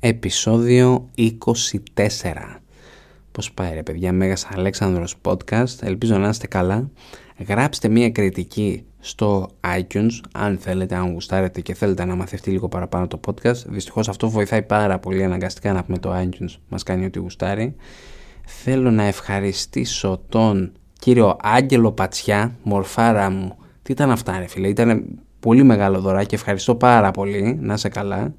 επεισόδιο 24. Πώς πάει ρε παιδιά, Μέγας Αλέξανδρος Podcast, ελπίζω να είστε καλά. Γράψτε μία κριτική στο iTunes, αν θέλετε, αν γουστάρετε και θέλετε να μαθευτεί λίγο παραπάνω το podcast. Δυστυχώς αυτό βοηθάει πάρα πολύ αναγκαστικά να πούμε το iTunes, μας κάνει ό,τι γουστάρει. Θέλω να ευχαριστήσω τον κύριο Άγγελο Πατσιά, μορφάρα μου. Τι ήταν αυτά ρε φίλε, ήταν πολύ μεγάλο δωράκι, ευχαριστώ πάρα πολύ, να είσαι καλά.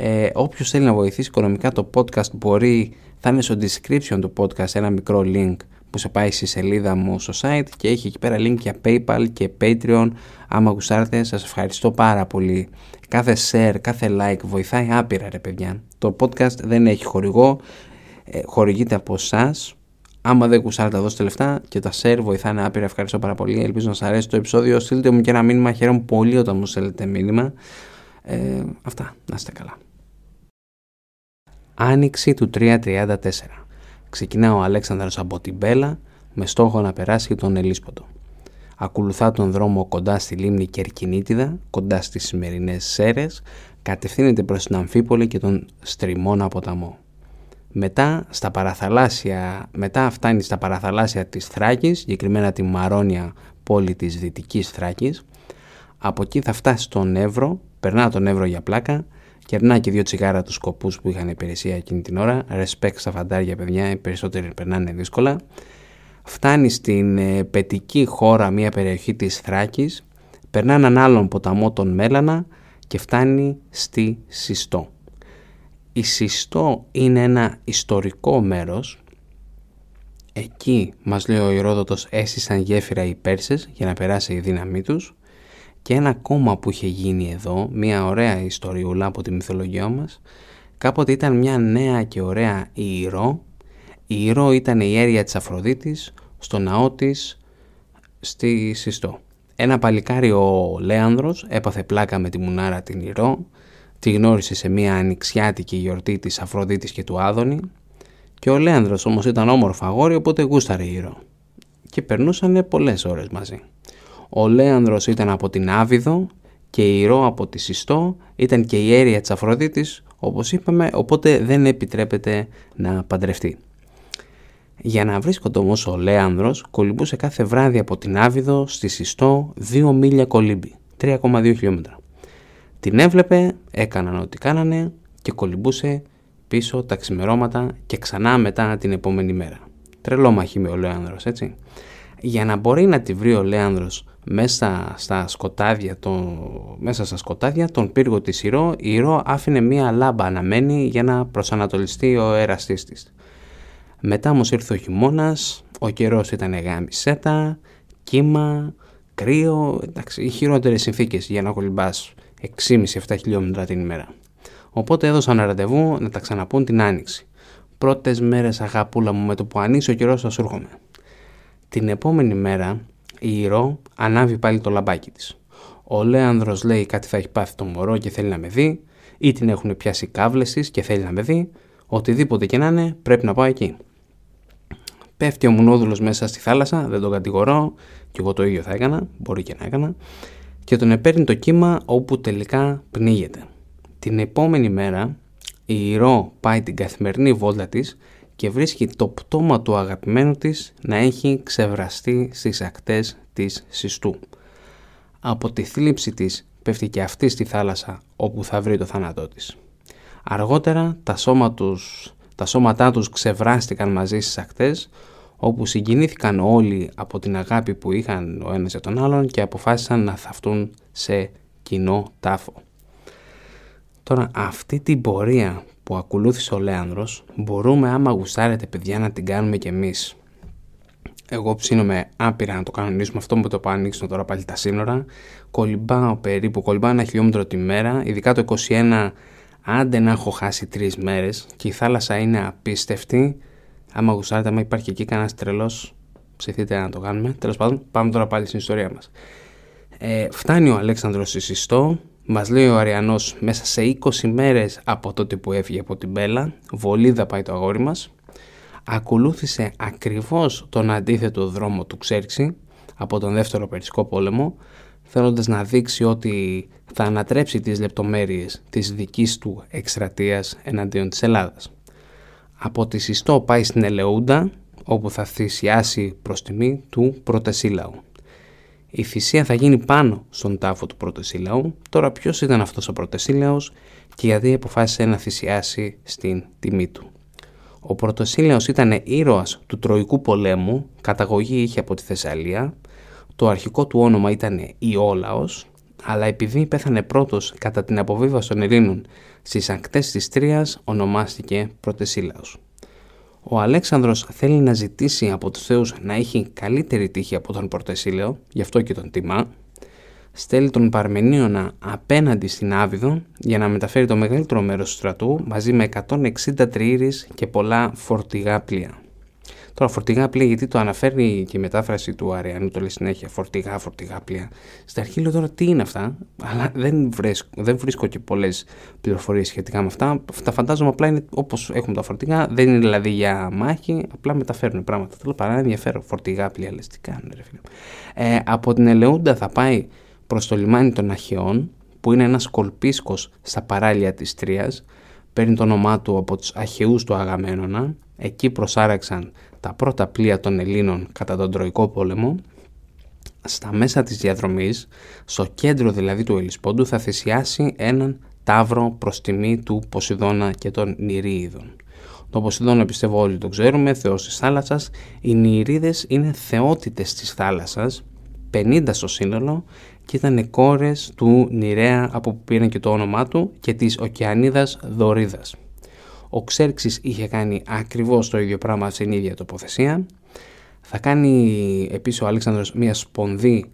Ε, Όποιος θέλει να βοηθήσει οικονομικά το podcast μπορεί, θα είναι στο description του podcast ένα μικρό link που σε πάει στη σελίδα μου στο site και έχει εκεί πέρα link για PayPal και Patreon. Άμα γουστάρετε, σας ευχαριστώ πάρα πολύ. Κάθε share, κάθε like βοηθάει άπειρα ρε παιδιά. Το podcast δεν έχει χορηγό, ε, χορηγείται από εσάς. Άμα δεν γουστάρετε, δώστε λεφτά και τα share βοηθάνε άπειρα. Ευχαριστώ πάρα πολύ. Ελπίζω να σας αρέσει το επεισόδιο. Στείλτε μου και ένα μήνυμα. Χαίρομαι πολύ όταν μου στέλνετε μήνυμα. Ε, αυτά. Να είστε καλά. Άνοιξη του 334. Ξεκινά ο Αλέξανδρος από την Μπέλα με στόχο να περάσει τον Ελίσποτο. Ακολουθά τον δρόμο κοντά στη λίμνη Κερκινίτιδα, κοντά στις σημερινές Σέρες, κατευθύνεται προς την Αμφίπολη και τον Στριμώνα ποταμό. Μετά, στα παραθαλάσσια, μετά φτάνει στα παραθαλάσσια της Θράκης, συγκεκριμένα τη Μαρόνια πόλη της Δυτικής Θράκης. Από εκεί θα φτάσει στον Εύρο, περνά τον Εύρο για πλάκα, Κερνά και δύο τσιγάρα τους σκοπούς που είχαν υπηρεσία εκείνη την ώρα. Respect στα φαντάρια, παιδιά, οι περισσότεροι περνάνε δύσκολα. Φτάνει στην ε, πετική χώρα, μια περιοχή της Θράκης, περνά έναν άλλον ποταμό, τον Μέλανα και φτάνει στη Συστό. Η Συστό είναι ένα ιστορικό μέρος. Εκεί, μας λέει ο Ηρόδοτος, έσυσαν γέφυρα οι Πέρσες για να περάσει η δύναμή τους και ένα κόμμα που είχε γίνει εδώ, μια ωραία ιστοριούλα από τη μυθολογία μας, κάποτε ήταν μια νέα και ωραία ιερό. Η ιερό ήταν η αίρια της Αφροδίτης στο ναό της στη Συστό. Ένα παλικάρι ο Λέανδρος έπαθε πλάκα με τη μουνάρα την ιερό, τη γνώρισε σε μια ανοιξιάτικη γιορτή της Αφροδίτης και του Άδωνη και ο Λέανδρος όμως ήταν όμορφο αγόρι οπότε γούσταρε η ιερό και περνούσαν πολλές ώρες μαζί. Ο Λέανδρος ήταν από την Άβυδο και η Ηρώ από τη Συστό ήταν και η αίρια της Αφροδίτης όπως είπαμε οπότε δεν επιτρέπεται να παντρευτεί. Για να βρίσκονται όμως ο Λέανδρος κολυμπούσε κάθε βράδυ από την Άβυδο στη Συστό 2 μίλια κολύμπη, 3,2 χιλιόμετρα. Την έβλεπε, έκαναν ό,τι κάνανε και κολυμπούσε πίσω τα ξημερώματα και ξανά μετά την επόμενη μέρα. Τρελό μαχή με ο Λέανδρος έτσι. Για να μπορεί να τη βρει ο Λέανδρος μέσα στα σκοτάδια, το, μέσα στα σκοτάδια τον πύργο της Ηρώ, η Ηρώ άφηνε μία λάμπα αναμένη για να προσανατολιστεί ο εραστής της. Μετά όμως ήρθε ο χειμώνας, ο καιρός ήταν γάμισέτα, κύμα, κρύο, εντάξει, οι χειρότερες συνθήκες για να κολυμπάς 6,5-7 χιλιόμετρα την ημέρα. Οπότε έδωσαν ραντεβού να τα ξαναπούν την άνοιξη. Πρώτες μέρες αγαπούλα μου με το που ανοίξει ο καιρός θα σου έρχομαι. Την επόμενη μέρα η Ηρώ ανάβει πάλι το λαμπάκι της. Ο Λέανδρος λέει κάτι θα έχει πάθει το μωρό και θέλει να με δει ή την έχουν πιάσει κάβλες και θέλει να με δει. Οτιδήποτε και να είναι πρέπει να πάω εκεί. Πέφτει ο Μουνόδουλος μέσα στη θάλασσα, δεν τον κατηγορώ και εγώ το ίδιο θα έκανα, μπορεί και να έκανα και τον επέρνει το κύμα όπου τελικά πνίγεται. Την επόμενη μέρα η Ηρώ πάει την καθημερινή βόλτα της και βρίσκει το πτώμα του αγαπημένου της να έχει ξεβραστεί στις ακτές της Συστού. Από τη θλίψη της πέφτει και αυτή στη θάλασσα όπου θα βρει το θάνατό της. Αργότερα τα, σώμα τους, τα σώματά τους ξεβράστηκαν μαζί στις ακτές όπου συγκινήθηκαν όλοι από την αγάπη που είχαν ο ένας για τον άλλον και αποφάσισαν να θαυτούν σε κοινό τάφο. Τώρα αυτή την πορεία που ακολούθησε ο Λέανδρος μπορούμε άμα γουστάρετε παιδιά να την κάνουμε κι εμείς. Εγώ ψήνομαι άπειρα να το κανονίσουμε αυτό με το που ανοίξουν τώρα πάλι τα σύνορα. Κολυμπάω περίπου, κολυμπάω ένα χιλιόμετρο τη μέρα, ειδικά το 21 άντε να έχω χάσει τρεις μέρες και η θάλασσα είναι απίστευτη. Άμα γουστάρετε, άμα υπάρχει εκεί κανένας τρελός, ψηθείτε να το κάνουμε. Τέλος πάντων, πάμε τώρα πάλι στην ιστορία μας. Ε, φτάνει ο Αλέξανδρος στη Συστό, μας λέει ο Αριανός μέσα σε 20 μέρες από τότε που έφυγε από την Μπέλα, βολίδα πάει το αγόρι μας, ακολούθησε ακριβώς τον αντίθετο δρόμο του Ξέρξη από τον δεύτερο Περσικό πόλεμο, θέλοντας να δείξει ότι θα ανατρέψει τις λεπτομέρειες της δικής του εκστρατείας εναντίον της Ελλάδας. Από τη Συστό πάει στην Ελεούντα, όπου θα θυσιάσει προς τιμή του πρωτεσίλαου. Η θυσία θα γίνει πάνω στον τάφο του πρωτεσίλαου. Τώρα ποιος ήταν αυτός ο πρωτεσίλαος και γιατί αποφάσισε να θυσιάσει στην τιμή του. Ο Πρωτοσύλλαος ήταν ήρωας του Τροϊκού πολέμου, καταγωγή είχε από τη Θεσσαλία, το αρχικό του όνομα ήταν Ιόλαος, αλλά επειδή πέθανε πρώτος κατά την αποβίβαση των Ελλήνων στις ακτές της Τρίας, ονομάστηκε Πρωτεσύλλαος. Ο Αλέξανδρος θέλει να ζητήσει από τους θεούς να έχει καλύτερη τύχη από τον Πρωτεσίλαιο, γι' αυτό και τον τιμά, στέλνει τον Παρμενίωνα απέναντι στην Άβυδο για να μεταφέρει το μεγαλύτερο μέρος του στρατού μαζί με 160 τριήρες και πολλά φορτηγά πλοία. Τώρα φορτηγά πλοία γιατί το αναφέρει και η μετάφραση του Αριανού το λέει συνέχεια φορτηγά, φορτηγά πλοία. Στα αρχή λέω τώρα τι είναι αυτά, αλλά δεν βρίσκω, δεν βρίσκω και πολλές πληροφορίες σχετικά με αυτά. Τα φαντάζομαι απλά είναι όπως έχουμε τα φορτηγά, δεν είναι δηλαδή για μάχη, απλά μεταφέρουν πράγματα. Θέλω παρά ενδιαφέρον. Φορτηγά πλοία, λε τι κάνουν, ρε φίλε. Ε, από την Ελεούντα θα πάει προς το λιμάνι των Αχαιών που είναι ένας κολπίσκος στα παράλια της Τρίας παίρνει το όνομά του από τους Αχαιούς του Αγαμένονα εκεί προσάραξαν τα πρώτα πλοία των Ελλήνων κατά τον Τροϊκό πόλεμο στα μέσα της διαδρομής, στο κέντρο δηλαδή του Ελισπόντου θα θυσιάσει έναν τάβρο προς τιμή του Ποσειδώνα και των Νηρίιδων. Το Ποσειδώνα πιστεύω όλοι το ξέρουμε, θεός της θάλασσας. Οι Νηρίδες είναι θεότητες της θάλασσας, 50 στο σύνολο και ήταν κόρες του Νηρέα από που πήραν και το όνομά του και της Οκεανίδας Δωρίδας. Ο Ξέρξης είχε κάνει ακριβώς το ίδιο πράγμα στην ίδια τοποθεσία. Θα κάνει επίσης ο Αλέξανδρος μια σπονδή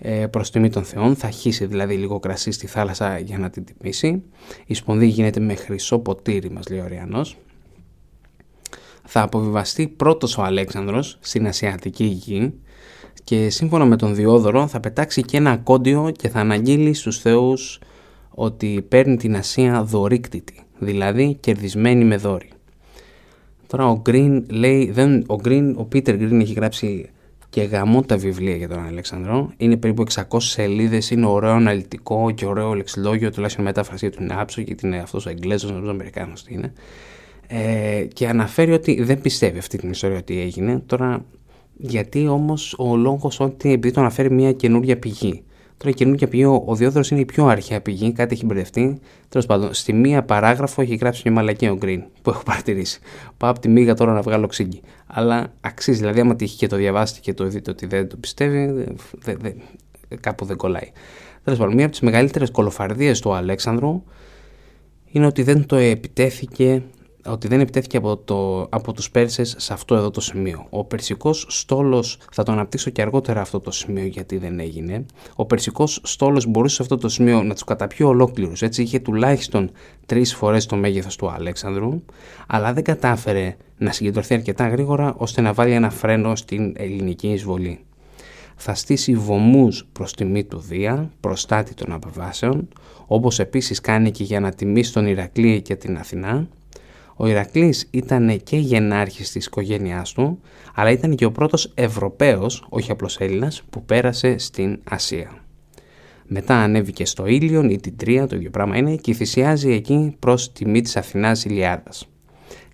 ε, προς τιμή των θεών, θα χύσει δηλαδή λίγο κρασί στη θάλασσα για να την τιμήσει. Η σπονδή γίνεται με χρυσό ποτήρι μας λέει ο Ριανός. Θα αποβιβαστεί πρώτος ο Αλέξανδρος στην Ασιατική γη και σύμφωνα με τον Διόδωρο θα πετάξει και ένα κόντιο και θα αναγγείλει στους θεούς ότι παίρνει την Ασία δωρήκτητη, δηλαδή κερδισμένη με δόρη. Τώρα ο Green λέει, δεν, ο, Green, ο Peter Green έχει γράψει και γαμώ τα βιβλία για τον Αλέξανδρο. Είναι περίπου 600 σελίδες, είναι ωραίο αναλυτικό και ωραίο λεξιλόγιο, τουλάχιστον μετάφρασή του είναι άψο γιατί είναι αυτός ο Εγγλέζος, νομίζω Αμερικάνος είναι. Ε, και αναφέρει ότι δεν πιστεύει αυτή την ιστορία ότι έγινε. Τώρα γιατί όμως ο λόγος ότι επειδή το αναφέρει μια καινούργια πηγή. Τώρα η καινούργια πηγή, ο, ο Διόδωρος είναι η πιο αρχαία πηγή, κάτι έχει μπερδευτεί. Τέλος πάντων, στη μία παράγραφο έχει γράψει μια μαλακή ο Green που έχω παρατηρήσει. Πάω από τη μίγα τώρα να βγάλω ξύγκι. Αλλά αξίζει, δηλαδή, άμα τύχει και το διαβάσετε και το δείτε ότι δεν το πιστεύει, δε, δε, κάπου δεν κολλάει. Τέλος πάντων, μία από τις μεγαλύτερες κολοφαρδίες του Αλέξανδρου είναι ότι δεν το επιτέθηκε ότι δεν επιτέθηκε από, το, από τους Πέρσες σε αυτό εδώ το σημείο. Ο περσικός στόλος, θα το αναπτύξω και αργότερα αυτό το σημείο γιατί δεν έγινε, ο περσικός στόλος μπορούσε σε αυτό το σημείο να τους καταπιεί ολόκληρους, έτσι είχε τουλάχιστον τρεις φορές το μέγεθος του Αλέξανδρου, αλλά δεν κατάφερε να συγκεντρωθεί αρκετά γρήγορα ώστε να βάλει ένα φρένο στην ελληνική εισβολή. Θα στήσει βωμούς προς τιμή του Δία, προστάτη των απεβάσεων, όπως επίσης κάνει και για να τιμήσει τον Ηρακλή και την Αθηνά, ο Ηρακλής ήταν και γενάρχης της οικογένειάς του, αλλά ήταν και ο πρώτος Ευρωπαίος, όχι απλώς Έλληνας, που πέρασε στην Ασία. Μετά ανέβηκε στο Ήλιον ή την Τρία, το ίδιο πράγμα είναι, και θυσιάζει εκεί προς τιμή της Αθηνάς Ηλιάδας.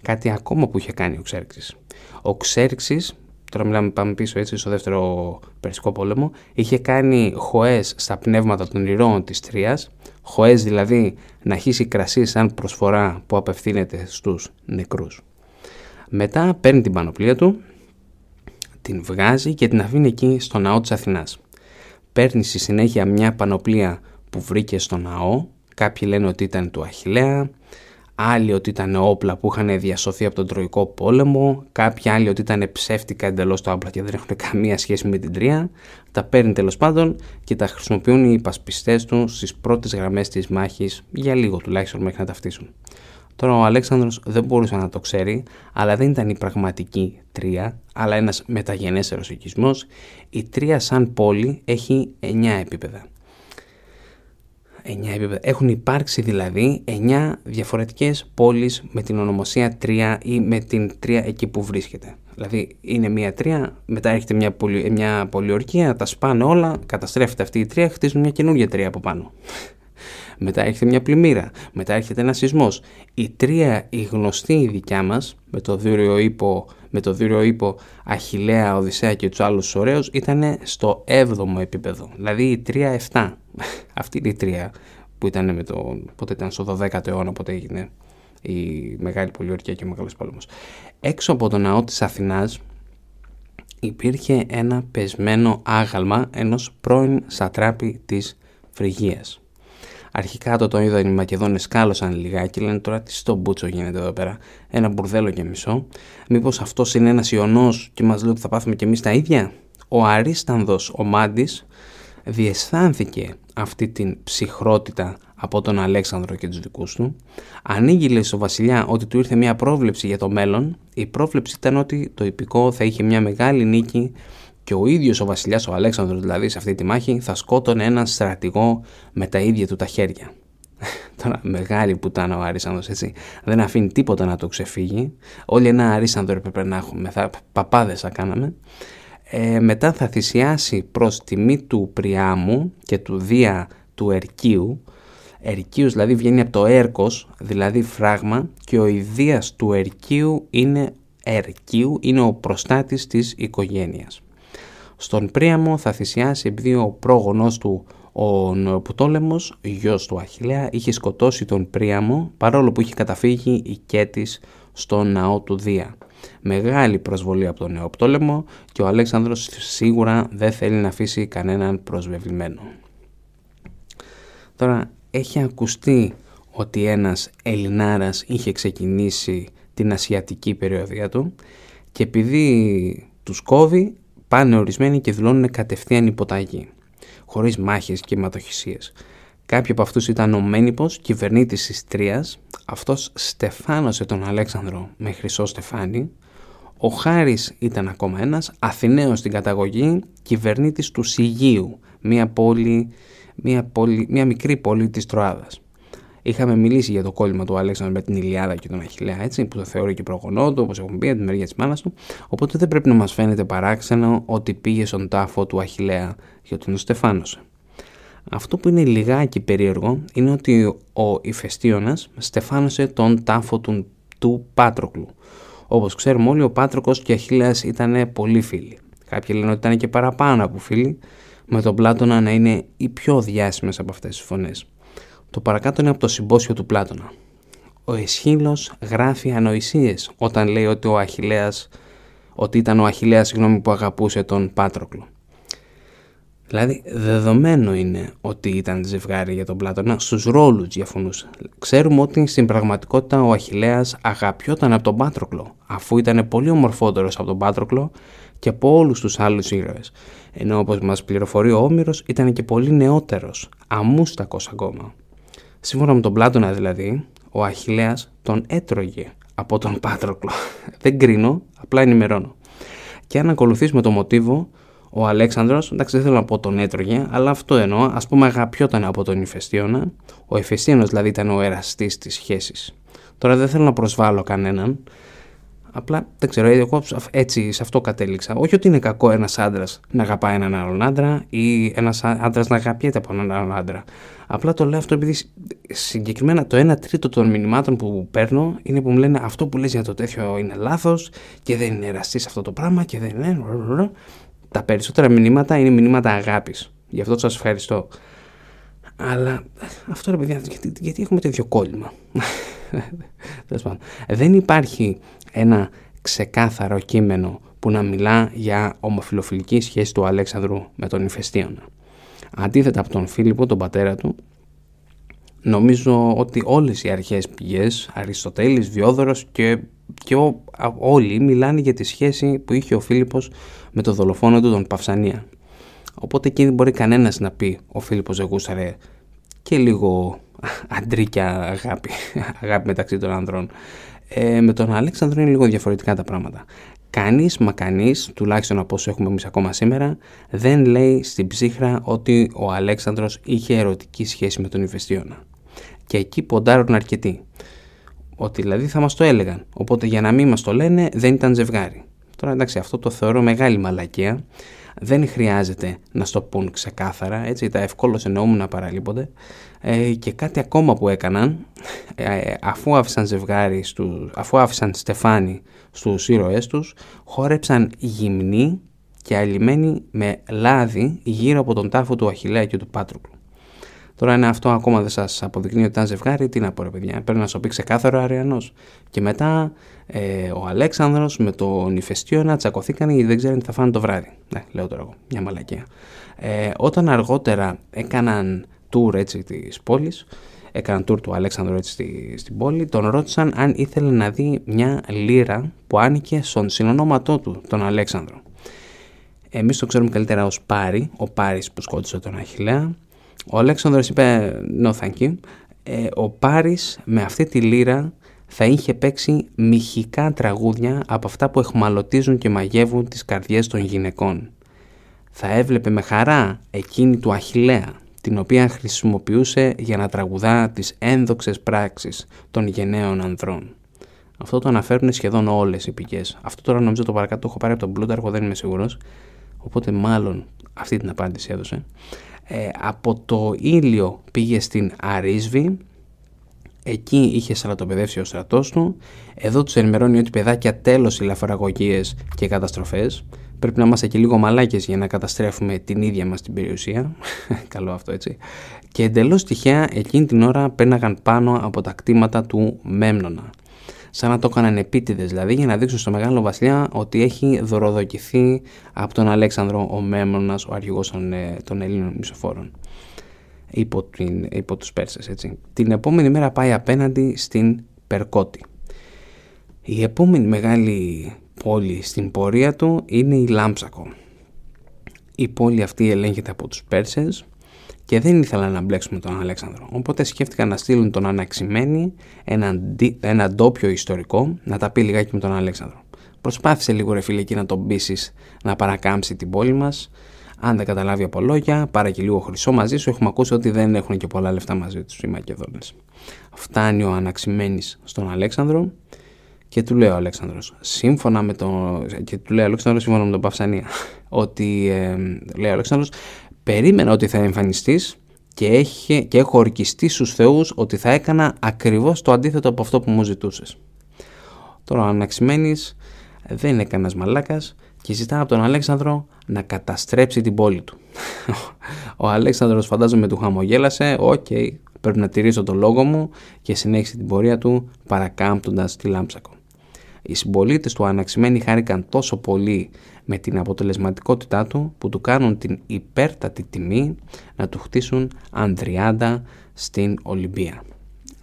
Κάτι ακόμα που είχε κάνει ο Ξέρξης. Ο Ξέρξης, τώρα μιλάμε πάμε πίσω έτσι στο δεύτερο Περσικό πόλεμο, είχε κάνει χωές στα πνεύματα των ηρώων της Τρίας, χωές δηλαδή να χύσει κρασί σαν προσφορά που απευθύνεται στους νεκρούς. Μετά παίρνει την πανοπλία του, την βγάζει και την αφήνει εκεί στο ναό της Αθηνάς. Παίρνει στη συνέχεια μια πανοπλία που βρήκε στο ναό, κάποιοι λένε ότι ήταν του Αχιλέα, άλλοι ότι ήταν όπλα που είχαν διασωθεί από τον Τροϊκό πόλεμο, κάποιοι άλλοι ότι ήταν ψεύτικα εντελώς τα όπλα και δεν έχουν καμία σχέση με την Τρία. Τα παίρνει τέλος πάντων και τα χρησιμοποιούν οι υπασπιστές του στις πρώτες γραμμές της μάχης για λίγο τουλάχιστον μέχρι να ταυτίσουν. Τώρα ο Αλέξανδρος δεν μπορούσε να το ξέρει, αλλά δεν ήταν η πραγματική Τρία, αλλά ένας μεταγενέστερος οικισμός. Η Τρία σαν πόλη έχει 9 επίπεδα. 9 επίπεδα. Έχουν υπάρξει δηλαδή 9 διαφορετικές πόλεις με την ονομοσία 3 ή με την 3 εκεί που βρίσκεται. Δηλαδή είναι μια τρία, μετά έρχεται μια, πολυ, μια πολιορκία, τα σπάνε όλα, καταστρέφεται αυτή η τρία, χτίζουν μια καινούργια τρία από πάνω. μετά έρχεται μια πλημμύρα, μετά έρχεται ένα σεισμός. Η τρία, η γνωστή η δικιά μας, με το δούριο ύπο, με το δούριο ύπο Αχηλέα, Οδυσσέα και τους άλλους ωραίους, ήταν στο 7ο επίπεδο. Δηλαδή η 3-7. Αυτή είναι η τρία που ήταν με το. Πότε ήταν στο 12ο αιώνα, πότε έγινε η Μεγάλη Πολιορκία και ο Μεγάλος Πόλεμος. Έξω από το ναό της Αθηνάς υπήρχε ένα πεσμένο άγαλμα ενός πρώην σατράπη της Φρυγίας. Αρχικά το τον είδαν οι Μακεδόνες κάλωσαν λιγάκι, λένε τώρα τι στο μπούτσο γίνεται εδώ πέρα. Ένα μπουρδέλο και μισό. Μήπως αυτός είναι ένας ιονό και μας λέει ότι θα πάθουμε κι εμείς τα ίδια; Ο Αρίστανδος, ο Μάντης, διαισθάνθηκε αυτή την ψυχρότητα από τον Αλέξανδρο και τους δικούς του. Ανοίγει λέει στο βασιλιά ότι του ήρθε μια πρόβλεψη για το μέλλον. Η πρόβλεψη ήταν ότι το υπηκό θα είχε μια μεγάλη νίκη και ο ίδιος ο βασιλιάς, ο Αλέξανδρος δηλαδή σε αυτή τη μάχη, θα σκότωνε έναν στρατηγό με τα ίδια του τα χέρια. Τώρα μεγάλη πουτάνα ο Αρίσανδρος έτσι. Δεν αφήνει τίποτα να το ξεφύγει. Όλοι ένα Αρίσανδρο έπρεπε να έχουμε. Θα, παπάδες θα κάναμε. Ε, μετά θα θυσιάσει προς τιμή του Πριάμου και του Δία του Ερκίου Ερκίους δηλαδή βγαίνει από το έρκος, δηλαδή φράγμα και ο ιδίας του Ερκίου είναι Ερκίου, είναι ο προστάτης της οικογένειας. Στον Πρίαμο θα θυσιάσει επειδή ο πρόγονός του ο Νεοπτόλεμος, γιος του Αχιλέα, είχε σκοτώσει τον Πρίαμο παρόλο που είχε καταφύγει η Κέτης στον ναό του Δία. Μεγάλη προσβολή από τον Νεοπτόλεμο και ο Αλέξανδρος σίγουρα δεν θέλει να αφήσει κανέναν προσβεβλημένο. Τώρα έχει ακουστεί ότι ένας Ελληνάρας είχε ξεκινήσει την ασιατική περιοδία του και επειδή τους κόβει πάνε ορισμένοι και δηλώνουν κατευθείαν υποταγή χωρίς μάχες και αιματοχυσίες. Κάποιοι από αυτούς ήταν ο Μένιπος, κυβερνήτης της Τρίας, αυτός στεφάνωσε τον Αλέξανδρο με χρυσό στεφάνι, ο Χάρης ήταν ακόμα ένας, Αθηναίος στην καταγωγή, κυβερνήτης του Σιγίου, μια πόλη μια, πόλη, μια μικρή πόλη της Τροάδας. Είχαμε μιλήσει για το κόλλημα του Αλέξανδρου με την Ηλιάδα και τον Αχιλέα, έτσι, που το θεωρεί και προγονό του, όπως έχουμε πει, από τη μεριά της μάνας του. Οπότε δεν πρέπει να μας φαίνεται παράξενο ότι πήγε στον τάφο του Αχιλέα και ότι τον στεφάνωσε. Αυτό που είναι λιγάκι περίεργο είναι ότι ο Ηφαιστίωνα στεφάνωσε τον τάφο του, του Πάτροκλου. Όπως ξέρουμε όλοι, ο Πάτροκος και ο Αχιλέα ήταν πολύ φίλοι. Κάποιοι λένε ότι ήταν και παραπάνω από φίλοι, με τον Πλάτωνα να είναι οι πιο διάσημες από αυτές τις φωνές. Το παρακάτω είναι από το συμπόσιο του Πλάτωνα. Ο Εσχύλος γράφει ανοησίες όταν λέει ότι, ο Αχιλέας, ότι ήταν ο Αχιλέας συγγνώμη, που αγαπούσε τον Πάτροκλο. Δηλαδή, δεδομένο είναι ότι ήταν ζευγάρι για τον Πλάτωνα, στους ρόλους διαφωνούσε. Ξέρουμε ότι στην πραγματικότητα ο Αχιλέας αγαπιόταν από τον Πάτροκλο, αφού ήταν πολύ ομορφότερος από τον Πάτροκλο και από όλους τους άλλους ήρωες. Ενώ όπως μας πληροφορεί ο Όμηρος ήταν και πολύ νεότερος, αμούστακος ακόμα. Σύμφωνα με τον Πλάτωνα δηλαδή, ο Αχιλέας τον έτρωγε από τον Πάτροκλο. Δεν κρίνω, απλά ενημερώνω. Και αν ακολουθήσουμε το μοτίβο, ο Αλέξανδρος, εντάξει δεν θέλω να πω τον έτρωγε, αλλά αυτό εννοώ, ας πούμε αγαπιόταν από τον Ηφαιστίωνα. Ο Ηφαιστίωνας δηλαδή ήταν ο εραστής της σχέσης. Τώρα δεν θέλω να προσβάλλω κανέναν, Απλά δεν ξέρω, εγώ έτσι σε αυτό κατέληξα. Όχι ότι είναι κακό ένας άντρας να αγαπάει έναν άλλον άντρα ή ένας άντρας να αγαπιέται από έναν άλλον άντρα. Απλά το λέω αυτό επειδή συγκεκριμένα το 1 τρίτο των μηνυμάτων που παίρνω είναι που μου λένε αυτό που λες για το τέτοιο είναι λάθος και δεν είναι εραστής αυτό το πράγμα και δεν είναι. Τα περισσότερα μηνύματα είναι μηνύματα αγάπης. Γι' αυτό σας ευχαριστώ. Αλλά αυτό ρε παιδιά, γιατί, γιατί έχουμε τέτοιο κόλλημα; Δεν υπάρχει ένα ξεκάθαρο κείμενο που να μιλά για ομοφιλοφιλική σχέση του Αλέξανδρου με τον Ηφαιστίωνα. Αντίθετα από τον Φίλιππο, τον πατέρα του, νομίζω ότι όλες οι αρχές πηγές, Αριστοτέλης, Διόδωρος και, και όλοι μιλάνε για τη σχέση που είχε ο Φίλιππος με τον δολοφόνο του τον Παυσανία. Οπότε εκεί δεν μπορεί κανένας να πει ο Φίλιππος δεν γούσταρε και λίγο αντρίκια αγάπη, αγάπη μεταξύ των ανδρών. Ε, με τον Αλέξανδρο είναι λίγο διαφορετικά τα πράγματα. κανείς μα κανείς, τουλάχιστον από όσο έχουμε εμείς ακόμα σήμερα, δεν λέει στην ψύχρα ότι ο Αλέξανδρος είχε ερωτική σχέση με τον Ηφαιστίωνα. Και εκεί ποντάρουν αρκετοί. Ότι δηλαδή θα μας το έλεγαν. Οπότε για να μην μας το λένε δεν ήταν ζευγάρι. Τώρα εντάξει αυτό το θεωρώ μεγάλη μαλακία. Δεν χρειάζεται να στο πούν ξεκάθαρα, έτσι τα ευκόλως εννοούμε να παραλείπονται. Ε, και κάτι ακόμα που έκαναν, ε, αφού άφησαν ζευγάρι, στους, αφού άφησαν στεφάνι στους ήρωές τους, χόρεψαν γυμνή και αλλημένοι με λάδι γύρω από τον τάφο του Αχιλέα και του Πάτρουκλου. Τώρα είναι αυτό ακόμα δεν σας αποδεικνύει ότι ήταν ζευγάρι, τι να πω ρε παιδιά. Πρέπει να σου πει ξεκάθαρο Αριανός. Και μετά ε, ο Αλέξανδρος με τον Ηφαιστίωνα τσακωθήκαν γιατί δεν ξέρουν τι θα φάνε το βράδυ. Ναι, λέω τώρα εγώ, μια μαλακία. Ε, όταν αργότερα έκαναν tour έτσι της πόλης, έκαναν tour του Αλέξανδρου έτσι στη, στην πόλη, τον ρώτησαν αν ήθελε να δει μια λύρα που άνοικε στον συνονόματό του, τον Αλέξανδρο. Εμείς το ξέρουμε καλύτερα ως Πάρη, ο Πάρης που σκότωσε τον Αχιλέα. Ο Αλέξανδρος είπε no thank you. Ε, ο Πάρης με αυτή τη λύρα θα είχε παίξει μυχικά τραγούδια από αυτά που εχμαλωτίζουν και μαγεύουν τις καρδιές των γυναικών. Θα έβλεπε με χαρά εκείνη του Αχιλέα, την οποία χρησιμοποιούσε για να τραγουδά τις ένδοξες πράξεις των γενναίων ανδρών. Αυτό το αναφέρουν σχεδόν όλες οι πηγές. Αυτό τώρα νομίζω το παρακάτω το έχω πάρει από τον Πλούταρχο, δεν είμαι σίγουρος. Οπότε μάλλον αυτή την απάντηση έδωσε. Ε, από το ήλιο πήγε στην Αρίσβη Εκεί είχε στρατοπεδεύσει ο στρατός του. Εδώ τους ενημερώνει ότι παιδάκια τέλος οι λαφαραγωγίε και καταστροφές. Πρέπει να είμαστε και λίγο μαλάκες για να καταστρέφουμε την ίδια μας την περιουσία. Καλό αυτό έτσι. Και εντελώς τυχαία εκείνη την ώρα πέναγαν πάνω από τα κτήματα του Μέμνονα. Σαν να το έκαναν επίτηδες δηλαδή για να δείξουν στο μεγάλο βασιλιά ότι έχει δωροδοκηθεί από τον Αλέξανδρο ο Μέμνονας, ο αρχηγός των, ε, των Ελλήνων μισοφόρων υπό, την, υπό τους Πέρσες. Έτσι. Την επόμενη μέρα πάει απέναντι στην Περκότη. Η επόμενη μεγάλη πόλη στην πορεία του είναι η Λάμψακο. Η πόλη αυτή ελέγχεται από τους Πέρσες και δεν ήθελαν να μπλέξουν τον Αλέξανδρο. Οπότε σκέφτηκαν να στείλουν τον Αναξημένη, έναν, ένα ντόπιο ιστορικό, να τα πει λιγάκι με τον Αλέξανδρο. Προσπάθησε λίγο ρε φίλε εκεί να τον πείσει να παρακάμψει την πόλη μας αν δεν καταλάβει από λόγια, πάρε και λίγο χρυσό μαζί σου. Έχουμε ακούσει ότι δεν έχουν και πολλά λεφτά μαζί τους οι Μακεδόνες. Φτάνει ο Αναξημένη στον Αλέξανδρο και του λέει ο Αλέξανδρος, σύμφωνα με τον. και του λέει ο Αλέξανδρος, σύμφωνα με τον Παυσανία, ότι. Ε, λέει ο Αλέξανδρος, περίμενα ότι θα εμφανιστείς και, έχει, και έχω ορκιστεί στους θεούς ότι θα έκανα ακριβώς το αντίθετο από αυτό που μου ζητούσες. Τώρα ο Αναξιμένης δεν είναι κανένας μαλάκας και ζητά από τον Αλέξανδρο να καταστρέψει την πόλη του. Ο Αλέξανδρος φαντάζομαι του χαμογέλασε, OK, okay, πρέπει να τηρήσω το λόγο μου και συνέχισε την πορεία του παρακάμπτοντας τη Λάμψακο. Οι συμπολίτες του Αναξιμένη χάρηκαν τόσο πολύ με την αποτελεσματικότητά του που του κάνουν την υπέρτατη τιμή να του χτίσουν Ανδριάντα στην Ολυμπία.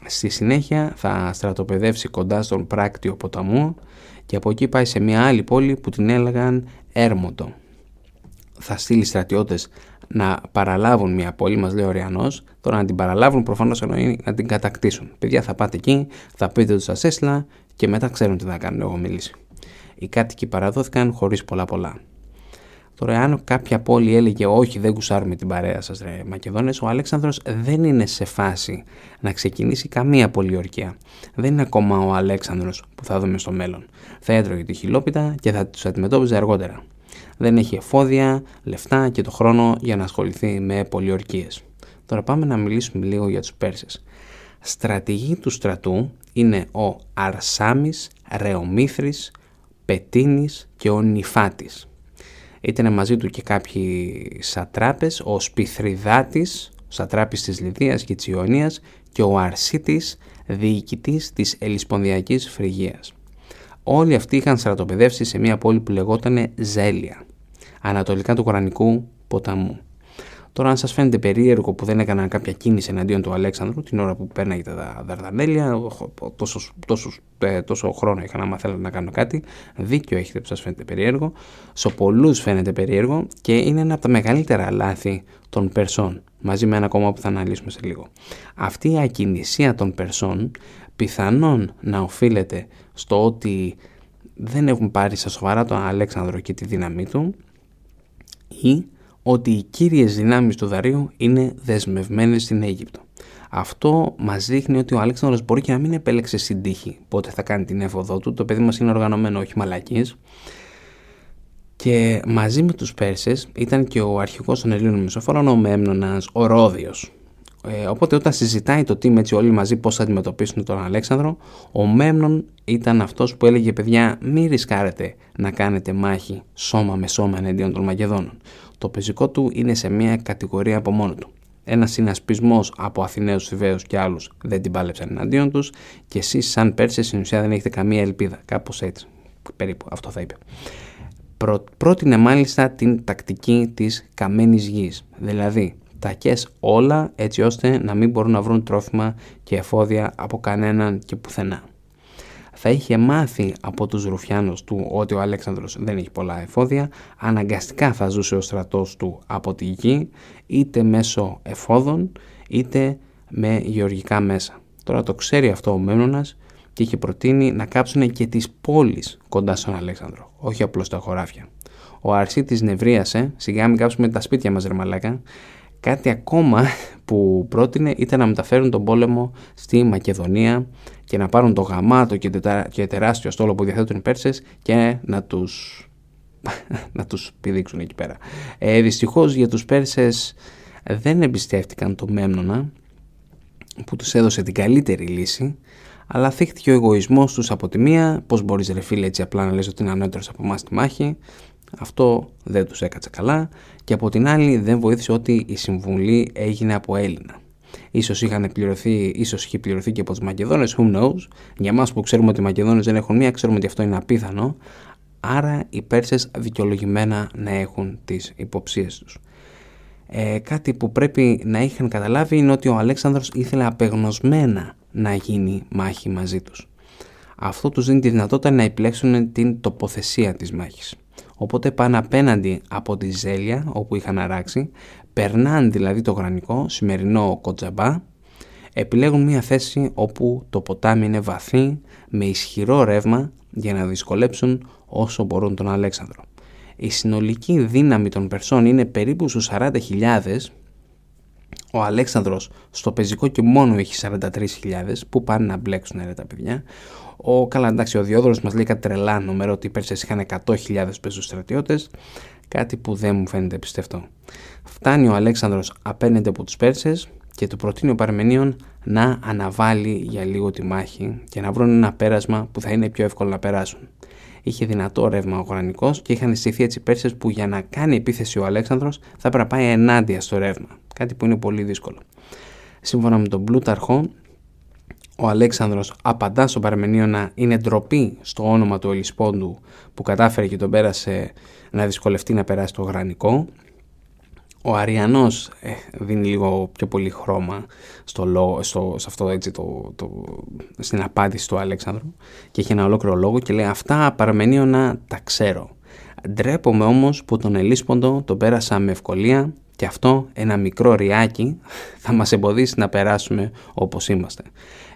Στη συνέχεια θα στρατοπεδεύσει κοντά στον πράκτιο ποταμού και από εκεί πάει σε μια άλλη πόλη που την έλεγαν Έρμοντο. Θα στείλει στρατιώτες να παραλάβουν μια πόλη, μας λέει ο Ριανός. Τώρα να την παραλάβουν προφανώς εννοεί να την κατακτήσουν. Παιδιά, θα πάτε εκεί, θα πείτε ότι σας έστειλα και μετά ξέρουν τι θα κάνουν. Εγώ μιλήσει. Οι κάτοικοι παραδόθηκαν χωρίς πολλά πολλά. Τώρα, αν κάποια πόλη έλεγε Όχι, δεν γουσάρουμε την παρέα σας, ρε Μακεδόνες, ο Αλέξανδρος δεν είναι σε φάση να ξεκινήσει καμία πολιορκία. Δεν είναι ακόμα ο Αλέξανδρος που θα δούμε στο μέλλον. Θα έτρωγε τη χιλόπιτα και θα τους αντιμετώπιζε αργότερα. Δεν έχει εφόδια, λεφτά και το χρόνο για να ασχοληθεί με πολιορκίες. Τώρα πάμε να μιλήσουμε λίγο για τους Πέρσες. Στρατηγοί του στρατού είναι ο Αρσάμις, Ρεομήθρης, Πετίνης και ο Νιφάτης. Ήταν μαζί του και κάποιοι σατράπες, ο Σπιθριδάτης, ο σατράπης της Λιδίας και της Ιωνίας και ο Αρσίτης, διοικητής της Ελισπονδιακής Φρυγίας. Όλοι αυτοί είχαν στρατοπεδεύσει σε μια πόλη που λεγόταν Ζέλια, ανατολικά του Κορανικού ποταμού. Τώρα, αν σας φαίνεται περίεργο που δεν έκαναν κάποια κίνηση εναντίον του Αλέξανδρου την ώρα που παίρναγε τα Δαρδανέλια, τόσο, τόσο, ε, τόσο χρόνο είχαν άμα θέλετε να κάνουν κάτι, δίκιο έχετε που σας φαίνεται περίεργο. Σε πολλούς φαίνεται περίεργο και είναι ένα από τα μεγαλύτερα λάθη των Περσών, μαζί με ένα ακόμα που θα αναλύσουμε σε λίγο. Αυτή η ακινησία των Περσών πιθανόν να οφείλεται στο ότι δεν έχουν πάρει στα σοβαρά τον Αλέξανδρο και τη δύναμή του ή ότι οι κύριες δυνάμεις του Δαρίου είναι δεσμευμένες στην Αίγυπτο. Αυτό μας δείχνει ότι ο Αλέξανδρος μπορεί και να μην επέλεξε στην τύχη πότε θα κάνει την έφοδό του. Το παιδί μας είναι οργανωμένο, όχι μαλακής. Και μαζί με τους Πέρσες ήταν και ο αρχηγός των Ελλήνων Μεσοφόρων, ο Μέμνονας, ο Ρόδιος. Ε, οπότε όταν συζητάει το team έτσι όλοι μαζί πώς θα αντιμετωπίσουν τον Αλέξανδρο, ο Μέμνον ήταν αυτός που έλεγε παιδιά μην ρισκάρετε να κάνετε μάχη σώμα με σώμα εναντίον των Μακεδόνων. Το πεζικό του είναι σε μια κατηγορία από μόνο του. Ένα συνασπισμός από Αθηναίους, Ιβαίου και άλλους δεν την πάλεψαν εναντίον τους και εσείς, σαν Πέρσες, στην ουσία δεν έχετε καμία ελπίδα. Κάπως έτσι. Περίπου αυτό θα είπε πρότεινε μάλιστα την τακτική της καμένης γης, δηλαδή τακές όλα έτσι ώστε να μην μπορούν να βρουν τρόφιμα και εφόδια από κανέναν και πουθενά. Θα είχε μάθει από τους Ρουφιάνους του ότι ο Αλέξανδρος δεν έχει πολλά εφόδια, αναγκαστικά θα ζούσε ο στρατός του από τη γη, είτε μέσω εφόδων, είτε με γεωργικά μέσα. Τώρα το ξέρει αυτό ο Μένωνας και είχε προτείνει να κάψουν και τις πόλεις κοντά στον Αλέξανδρο, όχι απλώς τα χωράφια. Ο Αρσίτης νευρίασε, σιγά μην κάψουμε τα σπίτια μας ρε μαλάκα, Κάτι ακόμα που πρότεινε ήταν να μεταφέρουν τον πόλεμο στη Μακεδονία και να πάρουν το γαμάτο και, και τεράστιο στόλο που διαθέτουν οι Πέρσες και να τους, να τους πηδήξουν εκεί πέρα. Ε, δυστυχώς για τους Πέρσες δεν εμπιστεύτηκαν το Μέμνονα που τους έδωσε την καλύτερη λύση αλλά θύχτηκε ο εγωισμός τους από τη μία. Πώς μπορείς, ρε φίλε, έτσι απλά να λες ότι είναι ανώτερος από εμάς στη μάχη. Αυτό δεν τους έκατσε καλά. Και από την άλλη, δεν βοήθησε ότι η συμβουλή έγινε από Έλληνα. Ίσως είχαν πληρωθεί, ίσως είχε πληρωθεί και από του Μακεδόνες, who knows. Για εμά που ξέρουμε ότι οι Μακεδόνες δεν έχουν μία, ξέρουμε ότι αυτό είναι απίθανο. Άρα οι Πέρσες δικαιολογημένα να έχουν τις υποψίες τους. Ε, κάτι που πρέπει να είχαν καταλάβει είναι ότι ο Αλέξανδρος ήθελε απεγνωσμένα να γίνει μάχη μαζί τους. Αυτό τους δίνει τη δυνατότητα να επιλέξουν την τοποθεσία της μάχης. Οπότε πάνε απέναντι από τη Ζέλια όπου είχαν αράξει, περνάνε δηλαδή το γρανικό, σημερινό Κοτζαμπά, επιλέγουν μια θέση όπου το ποτάμι είναι βαθύ, με ισχυρό ρεύμα για να δυσκολέψουν όσο μπορούν τον Αλέξανδρο. Η συνολική δύναμη των Περσών είναι περίπου στους 40.000 ο Αλέξανδρος στο πεζικό και μόνο έχει 43.000 που πάνε να μπλέξουν ρε τα παιδιά. Ο, καλά εντάξει ο Διόδωρος μας λέει κάτι τρελά νούμερο ότι οι Πέρσες είχαν 100.000 πεζούς στρατιώτες κάτι που δεν μου φαίνεται πιστευτό. Φτάνει ο Αλέξανδρος απέναντι από τους Πέρσες και του προτείνει ο Παρμενίων να αναβάλει για λίγο τη μάχη και να βρουν ένα πέρασμα που θα είναι πιο εύκολο να περάσουν. Είχε δυνατό ρεύμα ο Γρανικός και είχαν στηθεί έτσι Πέρσες που για να κάνει επίθεση ο Αλέξανδρος θα έπρεπε να πάει ενάντια στο ρεύμα. Κάτι που είναι πολύ δύσκολο. Σύμφωνα με τον Πλούταρχο, ο Αλέξανδρος απαντά στον Παρμενείο να είναι ντροπή στο όνομα του Ελισπόντου που κατάφερε και τον πέρασε να δυσκολευτεί να περάσει το γρανικό. Ο Αριανός ε, δίνει λίγο πιο πολύ χρώμα στο, στο, σε αυτό έτσι το, το, στην απάντηση του Αλέξανδρου και έχει ένα ολόκληρο λόγο και λέει αυτά Παρμενείο να τα ξέρω. Ντρέπομαι όμως που τον Ελίσποντο τον πέρασα με ευκολία και αυτό ένα μικρό ριάκι θα μας εμποδίσει να περάσουμε όπως είμαστε.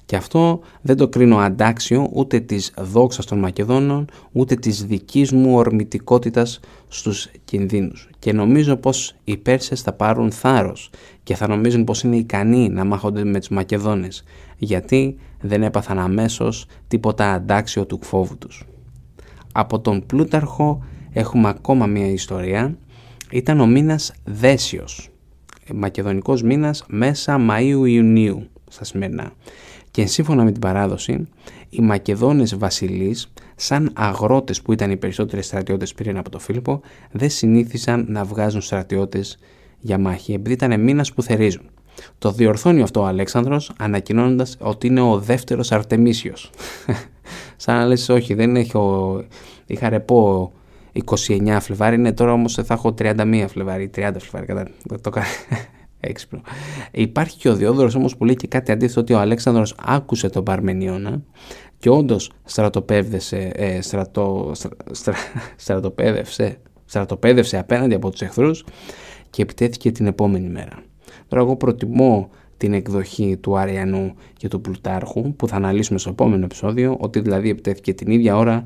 Και αυτό δεν το κρίνω αντάξιο ούτε της δόξας των Μακεδόνων, ούτε της δικής μου ορμητικότητας στους κινδύνους. Και νομίζω πως οι Πέρσες θα πάρουν θάρρος και θα νομίζουν πως είναι ικανοί να μάχονται με τους Μακεδόνες, γιατί δεν έπαθαν αμέσως τίποτα αντάξιο του φόβου τους. Από τον Πλούταρχο έχουμε ακόμα μια ιστορία ήταν ο μήνας Δέσιος, μακεδονικός μήνας μέσα Μαΐου-Ιουνίου στα σημερινά. Και σύμφωνα με την παράδοση, οι Μακεδόνες βασιλείς, σαν αγρότες που ήταν οι περισσότεροι στρατιώτες πριν από το Φίλιππο, δεν συνήθισαν να βγάζουν στρατιώτες για μάχη, επειδή ήταν μήνας που θερίζουν. Το διορθώνει αυτό ο Αλέξανδρος ανακοινώνοντας ότι είναι ο δεύτερος Αρτεμίσιος. σαν να λες όχι δεν έχω, είχα ρεπό 29 Φλεβάρι, ναι τώρα όμως θα έχω 31 Φλεβάρι, 30 Φλεβάρι, κατά το κάνω έξυπνο. Υπάρχει και ο Διόδωρος όμως που λέει και κάτι αντίθετο ότι ο Αλέξανδρος άκουσε τον Παρμενίωνα και όντως στρατοπέδευσε, ε, στρατο, στρα, στρατοπέδευσε, στρατοπέδευσε απέναντι από τους εχθρούς και επιτέθηκε την επόμενη μέρα. Τώρα εγώ προτιμώ την εκδοχή του Αριανού και του Πλουτάρχου που θα αναλύσουμε στο επόμενο επεισόδιο ότι δηλαδή επιτέθηκε την ίδια ώρα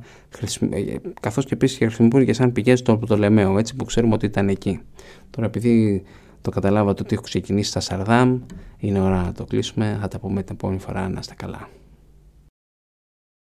ε, καθώς και επίσης χρησιμοποιούν και σαν πηγές το Πτολεμαίο έτσι που ξέρουμε ότι ήταν εκεί. Τώρα επειδή το καταλάβατε ότι έχω ξεκινήσει στα Σαρδάμ είναι ώρα να το κλείσουμε θα τα πούμε την επόμενη φορά να είστε καλά.